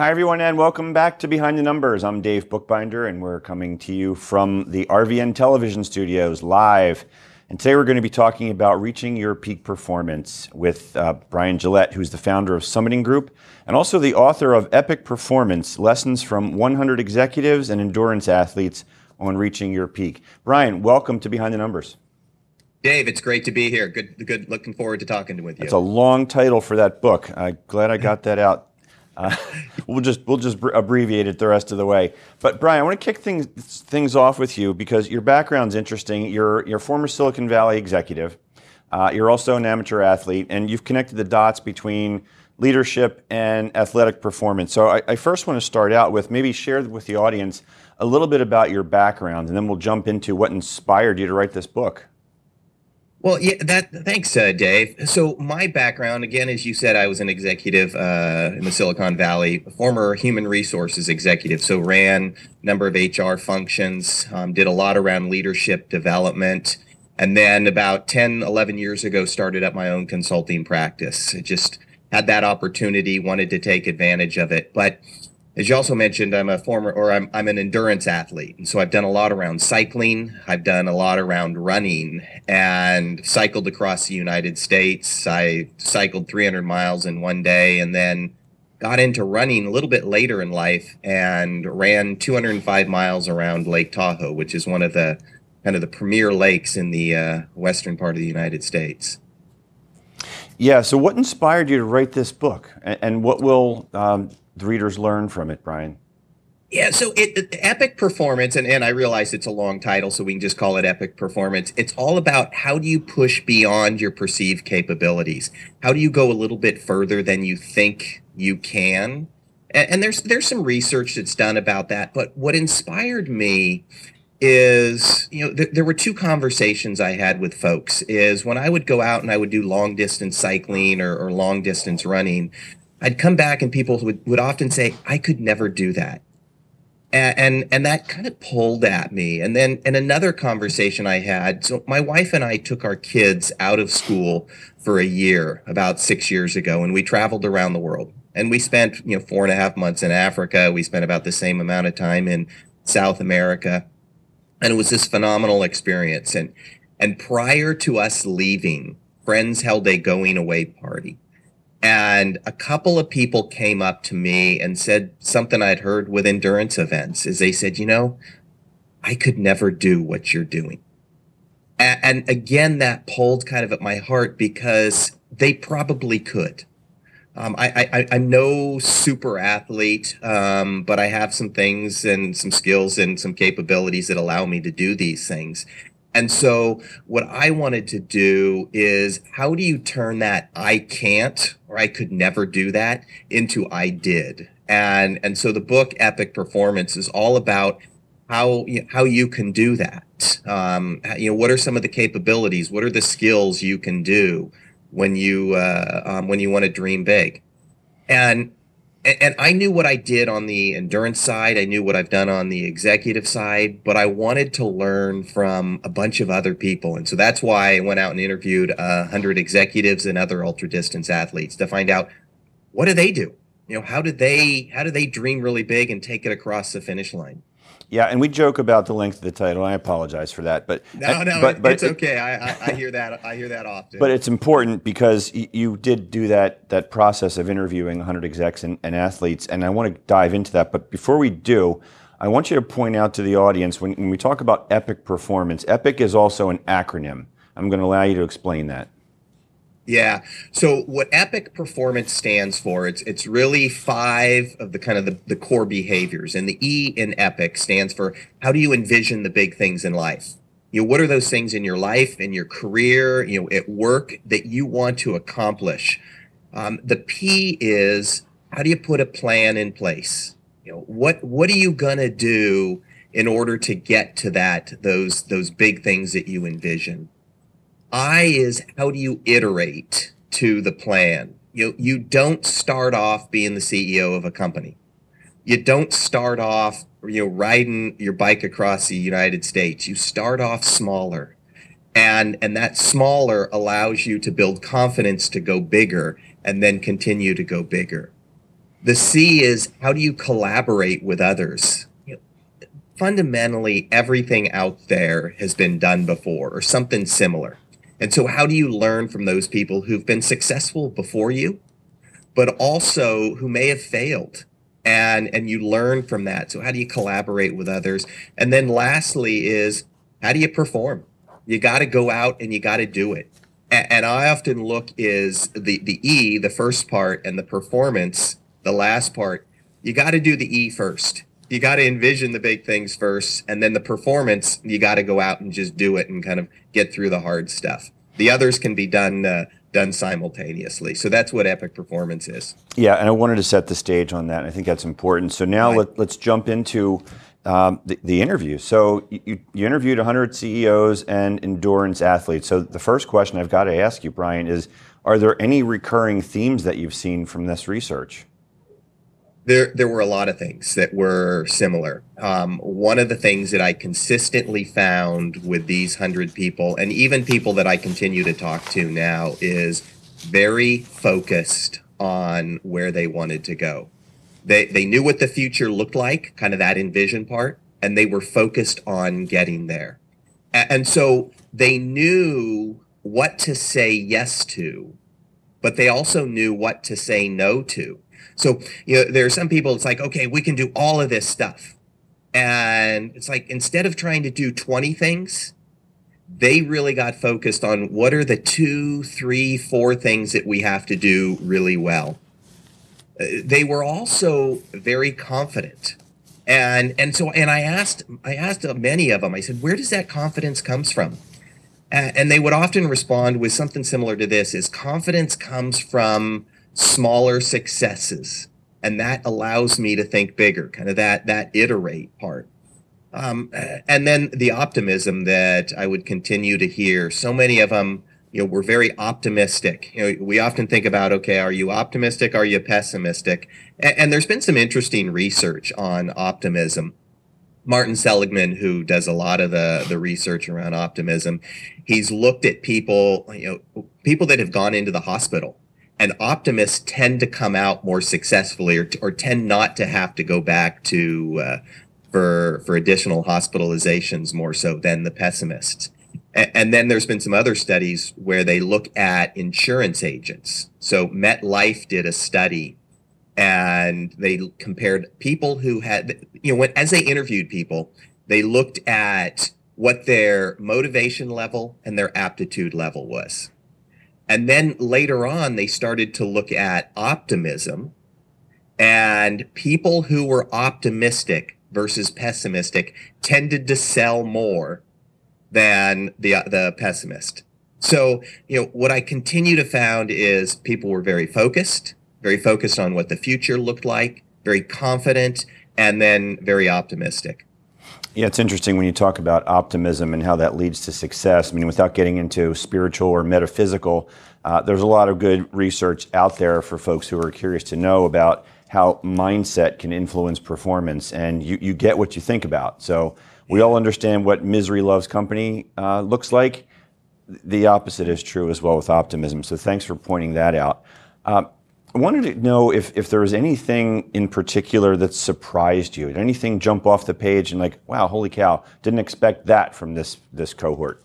Hi, everyone, and welcome back to Behind the Numbers. I'm Dave Bookbinder, and we're coming to you from the RVN television studios live. And today we're going to be talking about reaching your peak performance with uh, Bryan Gillette, who's the founder of Summiting Group and also the author of Epic Performance Lessons from 100 Executives and Endurance Athletes on Reaching Your Peak. Bryan, welcome to Behind the Numbers. Dave, it's great to be here. Good, good. Looking forward to talking with you. It's a long title for that book. I'm glad I got that out uh, we'll just we'll just abbreviate it the rest of the way. But Bryan, I want to kick things things off with you because your background's interesting. You're you're former Silicon Valley executive. Uh, you're also an amateur athlete, and you've connected the dots between leadership and athletic performance. So I, I first want to start out with maybe share with the audience a little bit about your background, and then we'll jump into what inspired you to write this book. Well, yeah, that thanks, uh, Dave. So my background, again, as you said, I was an executive uh, in the Silicon Valley, former human resources executive. So ran a number of HR functions, um, did a lot around leadership development, and then about 10, 11 years ago, started up my own consulting practice. I just had that opportunity, wanted to take advantage of it, but as you also mentioned, I'm a former or I'm I'm an endurance athlete. And so I've done a lot around cycling, I've done a lot around running and cycled across the United States. I cycled 300 miles in one day and then got into running a little bit later in life and ran 205 miles around Lake Tahoe, which is one of the kind of the premier lakes in the uh, western part of the United States. Yeah. So, what inspired you to write this book, and, and what will um, the readers learn from it, Bryan? Yeah, so it, it, epic performance, and, and I realize it's a long title, so we can just call it epic performance. It's all about how do you push beyond your perceived capabilities? How do you go a little bit further than you think you can? And, and there's there's some research that's done about that. But what inspired me is you know th- there were two conversations I had with folks. Is when I would go out and I would do long distance cycling or, or long distance running, I'd come back and people would, would often say, I could never do that. And, and, and that kind of pulled at me. And then in another conversation I had, so my wife and I took our kids out of school for a year about six years ago, and we traveled around the world. And we spent, you know, four and a half months in Africa. We spent about the same amount of time in South America. And it was this phenomenal experience. And and prior to us leaving, friends held a going away party and a couple of people came up to me and said something I'd heard with endurance events is they said, you know, I could never do what you're doing. And, and again, that pulled kind of at my heart because they probably could. Um, I, I, I'm no super athlete, um, but I have some things and some skills and some capabilities that allow me to do these things. And so, what I wanted to do is how do you turn that I can't or I could never do that into I did? And and so the book Epic Performance is all about how how you can do that. Um, you know, what are some of the capabilities? What are the skills you can do when you uh, um, when you want to dream big? And and I knew what I did on the endurance side. I knew what I've done on the executive side, but I wanted to learn from a bunch of other people. And so that's why I went out and interviewed uh, a hundred executives and other ultra distance athletes to find out what do they do? You know, how did they, how do they dream really big and take it across the finish line? Yeah, and we joke about the length of the title. I apologize for that, but no, no, but, but it's okay. I, I, I, hear that. I hear that often. But it's important because you did do that that process of interviewing 100 execs and, and athletes, and I want to dive into that. But before we do, I want you to point out to the audience when, when we talk about epic performance. Epic is also an acronym. I'm going to allow you to explain that. Yeah. So what epic performance stands for, it's it's really five of the kind of the, the core behaviors. And the E in epic stands for how do you envision the big things in life? You know, what are those things in your life, in your career, you know, at work that you want to accomplish? Um, the P is how do you put a plan in place? You know, what what are you gonna do in order to get to that those those big things that you envision? I is how do you iterate to the plan? You you don't start off being the CEO of a company. You don't start off you know riding your bike across the United States. You start off smaller. And and that smaller allows you to build confidence to go bigger and then continue to go bigger. The C is how do you collaborate with others? You know, fundamentally, everything out there has been done before or something similar. And so, how do you learn from those people who've been successful before you, but also who may have failed? And, and you learn from that. So, how do you collaborate with others? And then, lastly, is how do you perform? You got to go out and you got to do it. And, and I often look is the the E, the first part, and the performance, the last part. You got to do the E first. You got to envision the big things first, and then the performance. You got to go out and just do it and kind of get through the hard stuff. The others can be done uh, done simultaneously. So that's what epic performance is. Yeah, and I wanted to set the stage on that. I think that's important. So now right. let, us jump into um, the, the, interview. So you, you interviewed 100 CEOs and endurance athletes. So the first question I've got to ask you, Bryan, is are there any recurring themes that you've seen from this research? There, there were a lot of things that were similar. Um, one of the things that I consistently found with these 100 people, and even people that I continue to talk to now, is very focused on where they wanted to go they they knew what the future looked like, kind of that envision part, and they were focused on getting there. And, and so they knew what to say yes to, but they also knew what to say no to. So, you know, there are some people it's like, okay, we can do all of this stuff. And it's like instead of trying to do 20 things, they really got focused on what are the two, three, four things that we have to do really well. Uh, they were also very confident. And and so and i asked i asked many of them i said where does that confidence comes from? And they would often respond with something similar to this is confidence comes from smaller successes. And that allows me to think bigger kind of that that iterate part. Um, and then the optimism that i would continue to hear. So many of them you know we're very optimistic. You know we often think about okay are you optimistic? Are you pessimistic? And, and, there's been some interesting research on optimism. Martin seligman who does a lot of the the research around optimism he's looked at people you know people that have gone into the hospital and optimists tend to come out more successfully or, or tend not to have to go back to uh, for for additional hospitalizations more so than the pessimists and then there's been some other studies where they look at insurance agents. So MetLife did a study and they compared people who had, you know, when, as they interviewed people, they looked at what their motivation level and their aptitude level was. And then later on, they started to look at optimism and people who were optimistic versus pessimistic tended to sell more than the the pessimist. So, you know, what I continue to found is people were very focused, very focused on what the future looked like, very confident, and then very optimistic. Yeah, it's interesting when you talk about optimism and how that leads to success. I mean, without getting into spiritual or metaphysical, uh, there's a lot of good research out there for folks who are curious to know about how mindset can influence performance, and you, you get what you think about. So, we all understand what misery loves company uh, looks like. The opposite is true as well with optimism. So thanks for pointing that out. Uh, I wanted to know if, if there was anything in particular that surprised you. Did anything jump off the page and like, wow, holy cow, didn't expect that from this this cohort?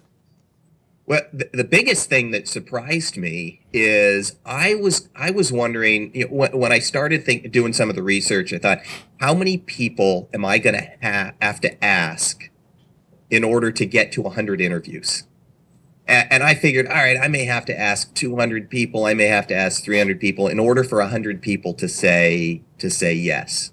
Well, the, the biggest thing that surprised me is I was I was wondering you know, when, when I started think, doing some of the research, I thought, how many people am I going to ha- have to ask in order to get to 100 interviews? And, I figured, all right, I may have to ask 200 people, I may have to ask 300 people in order for 100 people to say to say yes.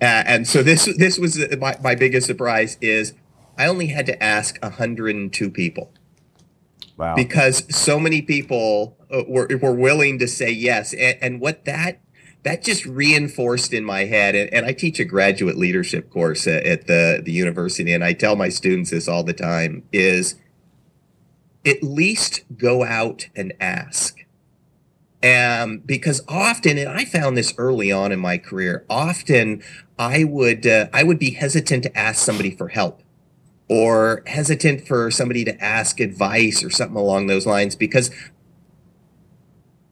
Uh, and so this this was my, my biggest surprise is I only had to ask 102 people. Wow. Because so many people uh, were, were willing to say yes. And, and what that that just reinforced in my head and, and, i teach a graduate leadership course at, at, the, the university and i tell my students this all the time is at least go out and ask um, because often and i found this early on in my career often i would uh, i would be hesitant to ask somebody for help or hesitant for somebody to ask advice or something along those lines because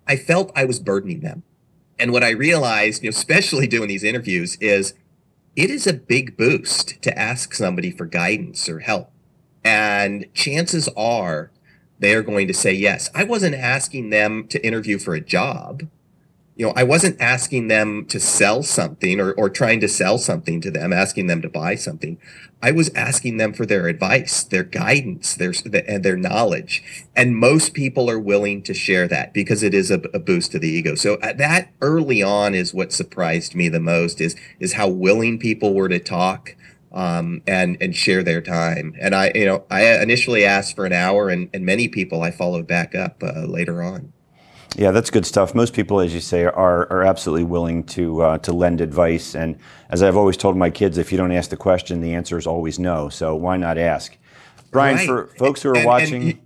I felt I was burdening them. And what I realized, you know, especially doing these interviews, is it is a big boost to ask somebody for guidance or help. And chances are they are going to say yes. I wasn't asking them to interview for a job you know, I wasn't asking them to sell something or, or trying to sell something to them, asking them to buy something. I was asking them for their advice, their guidance, their and their knowledge. And most people are willing to share that because it is a, a boost to the ego. So uh, that early on is what surprised me the most is is how willing people were to talk um, and and share their time. And I, you know, I initially asked for an hour, and, and many people I followed back up uh, later on. Yeah, that's good stuff. Most people, as you say, are, are absolutely willing to uh, to lend advice. And as I've always told my kids, if you don't ask the question, the answer is always no. So why not ask? Bryan, right. for folks who are and, watching, and,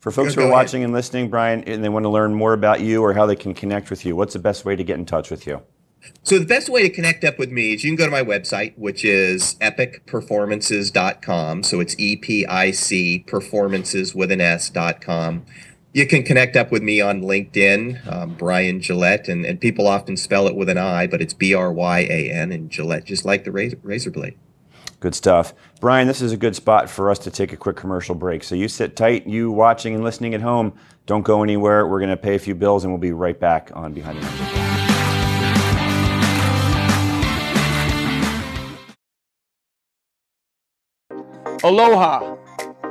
for folks who are watching and listening, Bryan, and they want to learn more about you or how they can connect with you, what's the best way to get in touch with you? So the best way to connect up with me is you can go to my website, which is epicperformances.com. So it's E P I C performances with an S.com you can connect up with me on LinkedIn, um, Bryan Gillette, and, and people often spell it with an I, but it's B R Y A N, and Gillette, just like the razor, razor blade. Good stuff. Bryan, this is a good spot for us to take a quick commercial break. So you sit tight, you watching and listening at home, don't go anywhere. We're going to pay a few bills, and we'll be right back on Behind the Numbers. Aloha!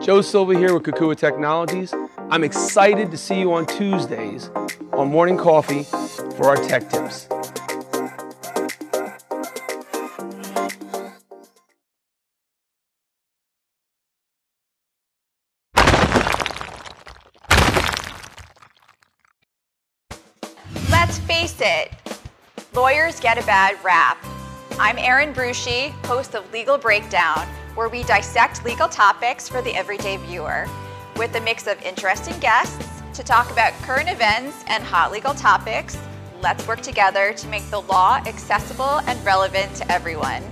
Joe Silva here with Kokua Technologies. I'm excited to see you on Tuesdays on Morning Coffee for our tech tips. Let's face it, lawyers get a bad rap. I'm Erin Brucci, host of Legal Breakdown, where we dissect legal topics for the everyday viewer with a mix of interesting guests to talk about current events and hot legal topics. Let's work together to make the law accessible and relevant to everyone.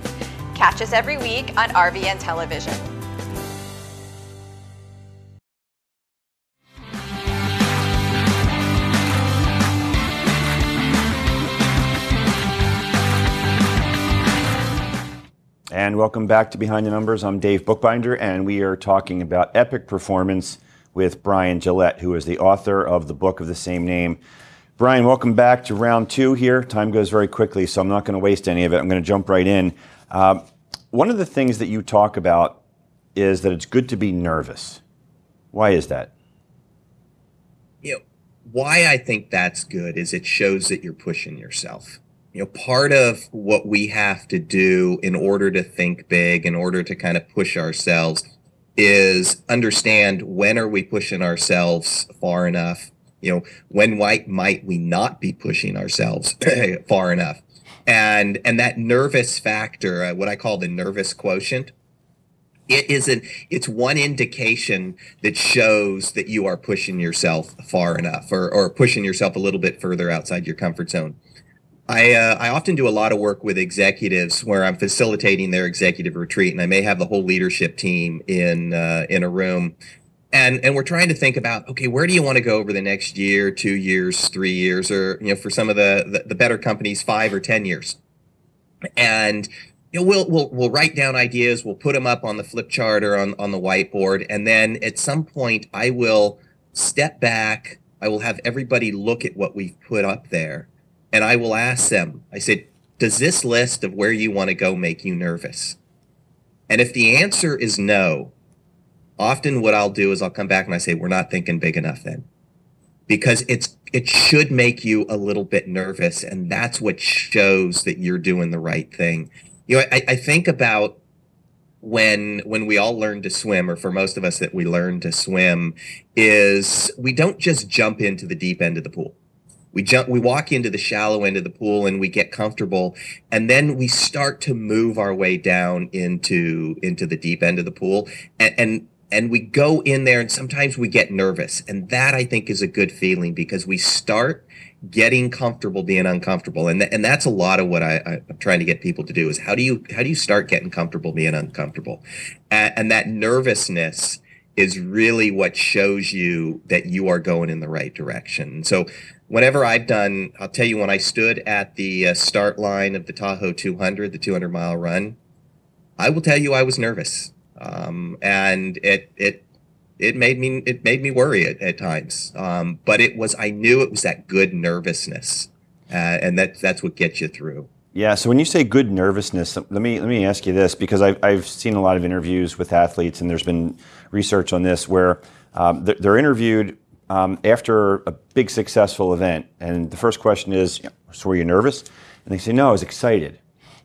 Catch us every week on RVN Television. And welcome back to Behind the Numbers. I'm Dave Bookbinder, and we are talking about epic performance with Bryan Gillette, who is the author of the book of the same name. Bryan, welcome back to round two here. Time goes very quickly, so I'm not going to waste any of it. I'm going to jump right in. Uh, one of the things that you talk about is that it's good to be nervous. Why is that? You know, why I think that's good is it shows that you're pushing yourself you know part of what we have to do in order to think big in order to kind of push ourselves is understand when are we pushing ourselves far enough? You know when might might we not be pushing ourselves far enough? And and that nervous factor uh, what i call the nervous quotient it isn't it's one indication that shows that you are pushing yourself far enough or, or pushing yourself a little bit further outside your comfort zone I uh, I often do a lot of work with executives where I'm facilitating their executive retreat, and I may have the whole leadership team in uh, in a room, and and we're trying to think about okay, where do you want to go over the next year, two years, three years, or you know, for some of the the, the better companies, five or ten years, and you know, we'll we'll we'll write down ideas, we'll put them up on the flip chart or on on the whiteboard, and then at some point, I will step back. I will have everybody look at what we've put up there and I will ask them, I said, does this list of where you want to go make you nervous? And if the answer is no, often what I'll do is I'll come back and I say, we're not thinking big enough then. Because it's it should make you a little bit nervous. And that's what shows that you're doing the right thing. You know, I, I think about when when we all learn to swim or for most of us that we learn to swim is we don't just jump into the deep end of the pool we jump we walk into the shallow end of the pool and we get comfortable and then we start to move our way down into into the deep end of the pool and and and we go in there and sometimes we get nervous and that i think is a good feeling because we start getting comfortable being uncomfortable and th- and that's a lot of what I, i'm trying to get people to do is how do you how do you start getting comfortable being uncomfortable? And, and that nervousness is really what shows you that you are going in the right direction. So, whenever I've done, I'll tell you when I stood at the uh, start line of the Tahoe 200, the 200 mile run, I will tell you I was nervous, um, and it it it made me it made me worry at, at times. Um, but it was I knew it was that good nervousness, uh, and that that's what gets you through. Yeah. So when you say good nervousness, let me let me ask you this because I've I've seen a lot of interviews with athletes, and there's been research on this where um, they're, they're, interviewed um, after a big successful event, and the first question is, "So were you nervous?" And they say, "No, I was excited."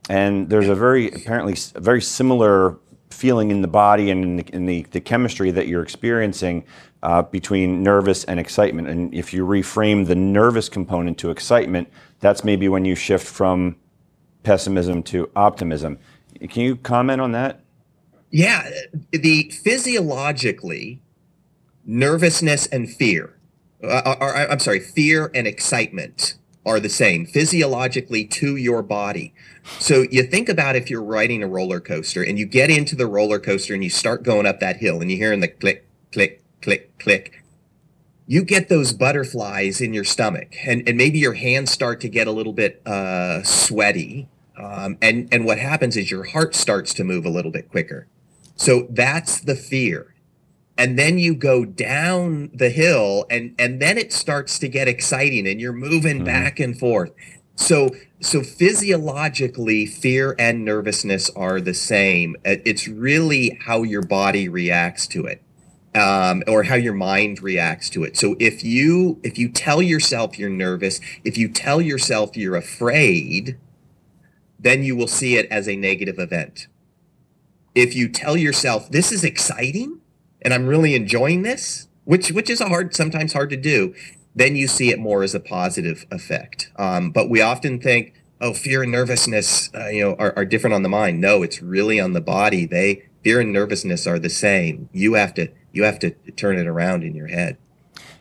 And there's a very apparently a very similar feeling in the body and in the, in the, the chemistry that you're experiencing uh, between nervous and excitement. And if you reframe the nervous component to excitement, that's maybe when you shift from pessimism to optimism. Can you comment on that? Yeah, the physiologically, nervousness and fear, uh, or, I'm sorry, fear and excitement are the same physiologically to your body. So you think about if you're riding a roller coaster and you get into the roller coaster and you start going up that hill and you're hearing the click, click, click, click. You get those butterflies in your stomach, and, and maybe your hands start to get a little bit uh, sweaty um, and and what happens is your heart starts to move a little bit quicker. So that's the fear. And then you go down the hill and and then it starts to get exciting and you're moving mm-hmm. back and forth. So so physiologically fear and nervousness are the same. It's really how your body reacts to it. Um, or how your mind reacts to it. So if you if you tell yourself you're nervous, if you tell yourself you're afraid, then you will see it as a negative event. If you tell yourself this is exciting and I'm really enjoying this, which which is a hard sometimes hard to do, then you see it more as a positive effect. Um, but we often think, oh, fear and nervousness, uh, you know, are, are different on the mind. No, it's really on the body. They fear and nervousness are the same. You have to you have to turn it around in your head.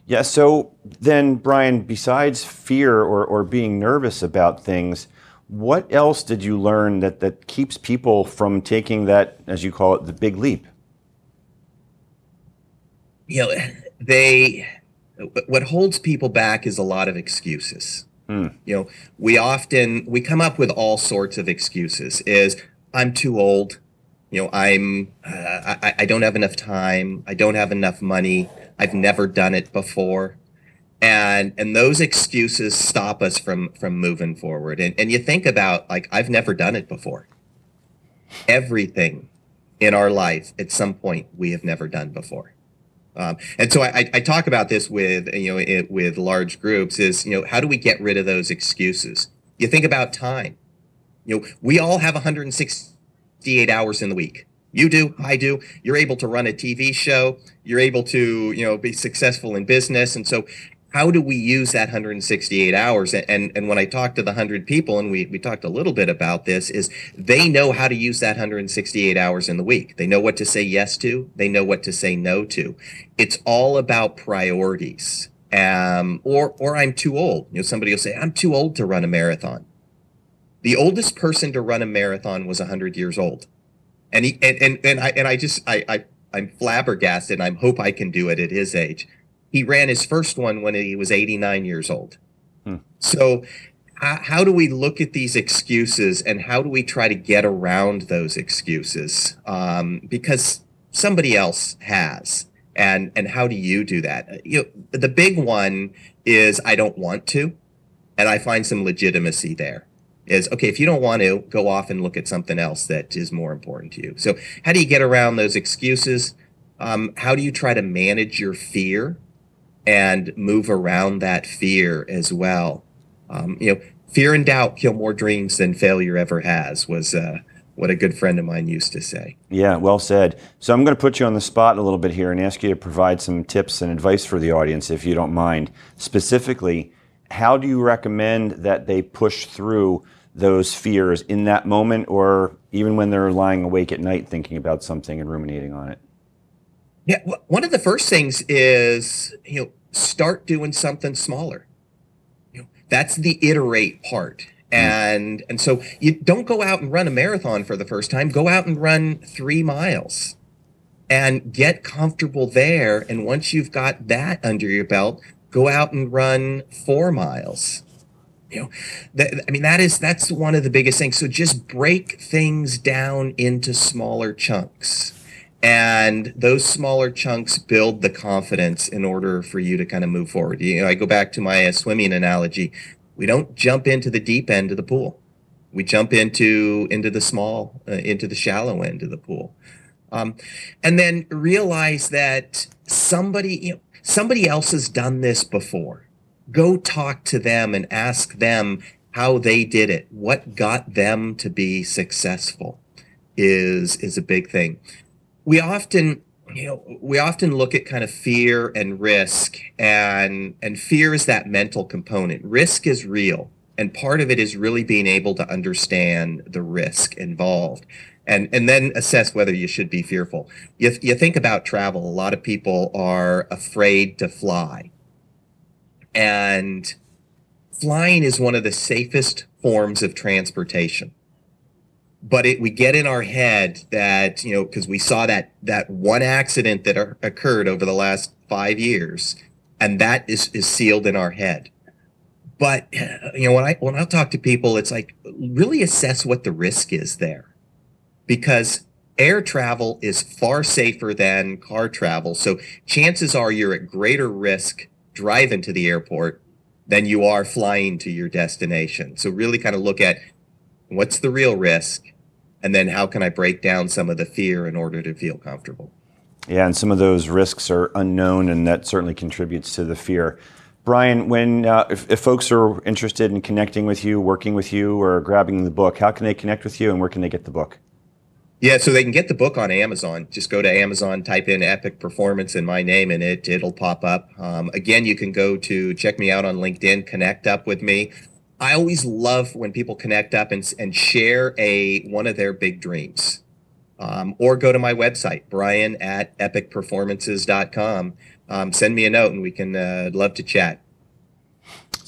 Yeah. So then, Bryan, besides fear or, or being nervous about things, what else did you learn that, that keeps people from taking that, as you call it, the big leap? You know, they, what holds people back is a lot of excuses. Hmm. You know, we often, we come up with all sorts of excuses is I'm too old. You know, I'm, uh, I, I don't have enough time. I don't have enough money. I've never done it before. And and those excuses stop us from from moving forward. And and you think about like i've never done it before. Everything in our life at some point we have never done before. Um, and so I, I talk about this with you know it, with large groups is you know how do we get rid of those excuses? You think about time. You know we all have 168 hours in the week. You do i do. You're able to run a tv show. You're able to you know be successful in business. And so how do we use that 168 hours? And and when i talk to the 100 people and we, we talked a little bit about this is they know how to use that 168 hours in the week. They know what to say yes to. They know what to say no to. It's all about priorities. Um, or or i'm too old. You know somebody will say i'm too old to run a marathon the oldest person to run a marathon was 100 years old and he and and, and i and i just i, I i'm flabbergasted and i hope i can do it at his age he ran his first one when he was 89 years old. Hmm. So, how, how do we look at these excuses and how do we try to get around those excuses? Um, because somebody else has. And, and how do you do that? You know, the big one is I don't want to, and I find some legitimacy there is okay if you don't want to go off and look at something else that is more important to you so how do you get around those excuses um, how do you try to manage your fear and move around that fear as well. Um, you know, fear and doubt kill more dreams than failure ever has was uh, what a good friend of mine used to say. Yeah, well said. So I'm going to put you on the spot a little bit here and ask you to provide some tips and advice for the audience, if you don't mind. Specifically, how do you recommend that they push through those fears in that moment or even when they're lying awake at night thinking about something and ruminating on it? Yeah, one of the first things is, you know, start doing something smaller. You know, that's the iterate part. Hmm. And and so you don't go out and run a marathon for the first time. Go out and run three miles. and get comfortable there. And once you've got that under your belt, go out and run four miles. You know, that, I mean, that is, that's one of the biggest things. So just break things down into smaller chunks. And those smaller chunks build the confidence in order for you to kind of move forward. You know, I go back to my uh, swimming analogy. We don't jump into the deep end of the pool. We jump into into the small, uh, into the shallow end of the pool. Um, and then realize that somebody, you know, somebody else has done this before. Go talk to them and ask them how they did it. What got them to be successful is is a big thing. We often you know we often look at kind of fear and risk and and fear is that mental component risk is real and part of it is really being able to understand the risk involved and and then assess whether you should be fearful. You, you think about travel, a lot of people are afraid to fly. And flying is one of the safest forms of transportation. But it, we get in our head that, you know, because we saw that that one accident that occurred over the last five years, and that is, is sealed in our head. But you know, when I when I talk to people, it's like really assess what the risk is there because air travel is far safer than car travel. So chances are you're at greater risk driving to the airport than you are flying to your destination. So really kind of look at what's the real risk and then how can I break down some of the fear in order to feel comfortable. Yeah, and some of those risks are unknown and that certainly contributes to the fear. Bryan, when uh, if, if, folks are interested in connecting with you, working with you, or grabbing the book, how can they connect with you, and where can they get the book? Yeah, so they can get the book on Amazon. Just go to Amazon, type in Epic Performance and my name, and it it'll pop up. Um, again, you can go to check me out on LinkedIn, connect up with me. I always love when people connect up and and share a one of their big dreams. Um, or go to my website, Bryan at epicperformances.com. Um, send me a note and we can uh, love to chat.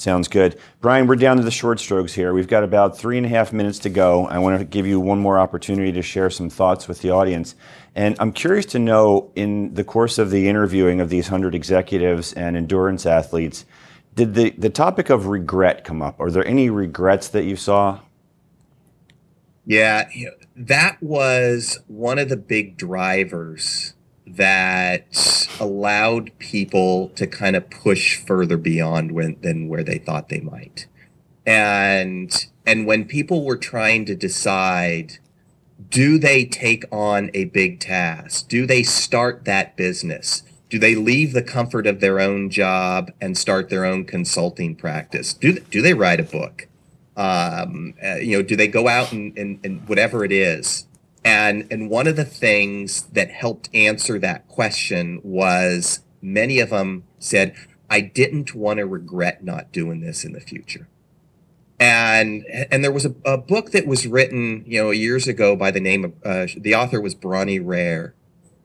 Sounds good. Bryan, we're down to the short strokes here. We've got about three and a half minutes to go. I want to give you one more opportunity to share some thoughts with the audience. And I'm curious to know, in the course of the interviewing of these 100 executives and endurance athletes, did the, the topic of regret come up? Are there any regrets that you saw? Yeah, that was one of the big drivers that allowed people to kind of push further beyond when, than where they thought they might. And and when people were trying to decide do they take on a big task? Do they start that business? Do they leave the comfort of their own job and start their own consulting practice? Do, do they write a book? Um, uh, you know, do they go out and, and, and whatever it is? And and one of the things that helped answer that question was many of them said, I didn't want to regret not doing this in the future. And and there was a, a book that was written, you know, years ago by the name of uh, the author was Bronnie Ware,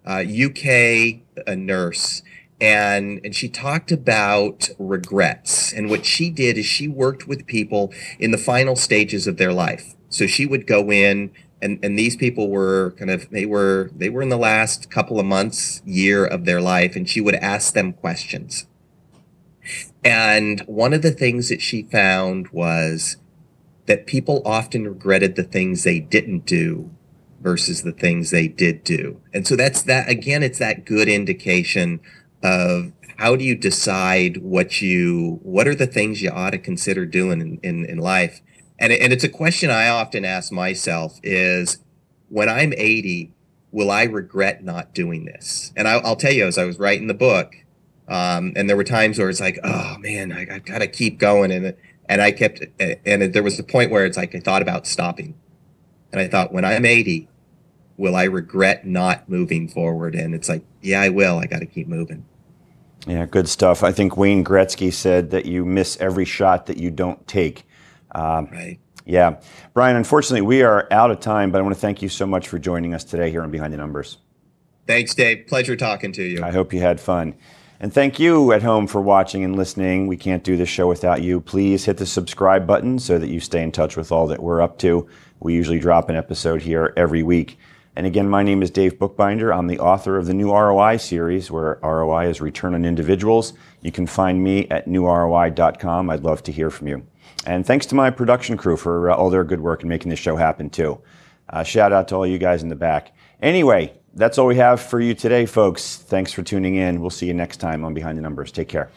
uh, UK a nurse, and and she talked about regrets. And what she did is she worked with people in the final stages of their life. So she would go in and and these people were kind of they were they were in the last couple of months year of their life and she would ask them questions. And one of the things that she found was that people often regretted the things they didn't do versus the things they did do. And so that's that again it's that good indication of how do you decide what you what are the things you ought to consider doing in, in, in life and and it's a question I often ask myself is when I'm 80, will I regret not doing this? And I, will tell you, as I was writing the book, um, and there were times where it's like, oh man, I, I got to keep going, and and I kept, and there was a point where it's like I thought about stopping, and I thought, when I'm 80, will I regret not moving forward? And it's like, yeah, I will. I got to keep moving. Yeah, good stuff. I think Wayne Gretzky said that you miss every shot that you don't take. Um, right. Yeah. Bryan, unfortunately, we are out of time, but I want to thank you so much for joining us today here on Behind the Numbers. Thanks, Dave. Pleasure talking to you. I hope you had fun. And thank you at home for watching and listening. We can't do this show without you. Please hit the subscribe button so that you stay in touch with all that we're up to. We usually drop an episode here every week. And again, my name is Dave Bookbinder. I'm the author of the New ROI series, where ROI is return on individuals. You can find me at newroi.com. I'd love to hear from you. And thanks to my production crew for uh, all their good work in making this show happen, too. Uh, shout out to all you guys in the back. Anyway, that's all we have for you today, folks. Thanks for tuning in. We'll see you next time on Behind the Numbers. Take care.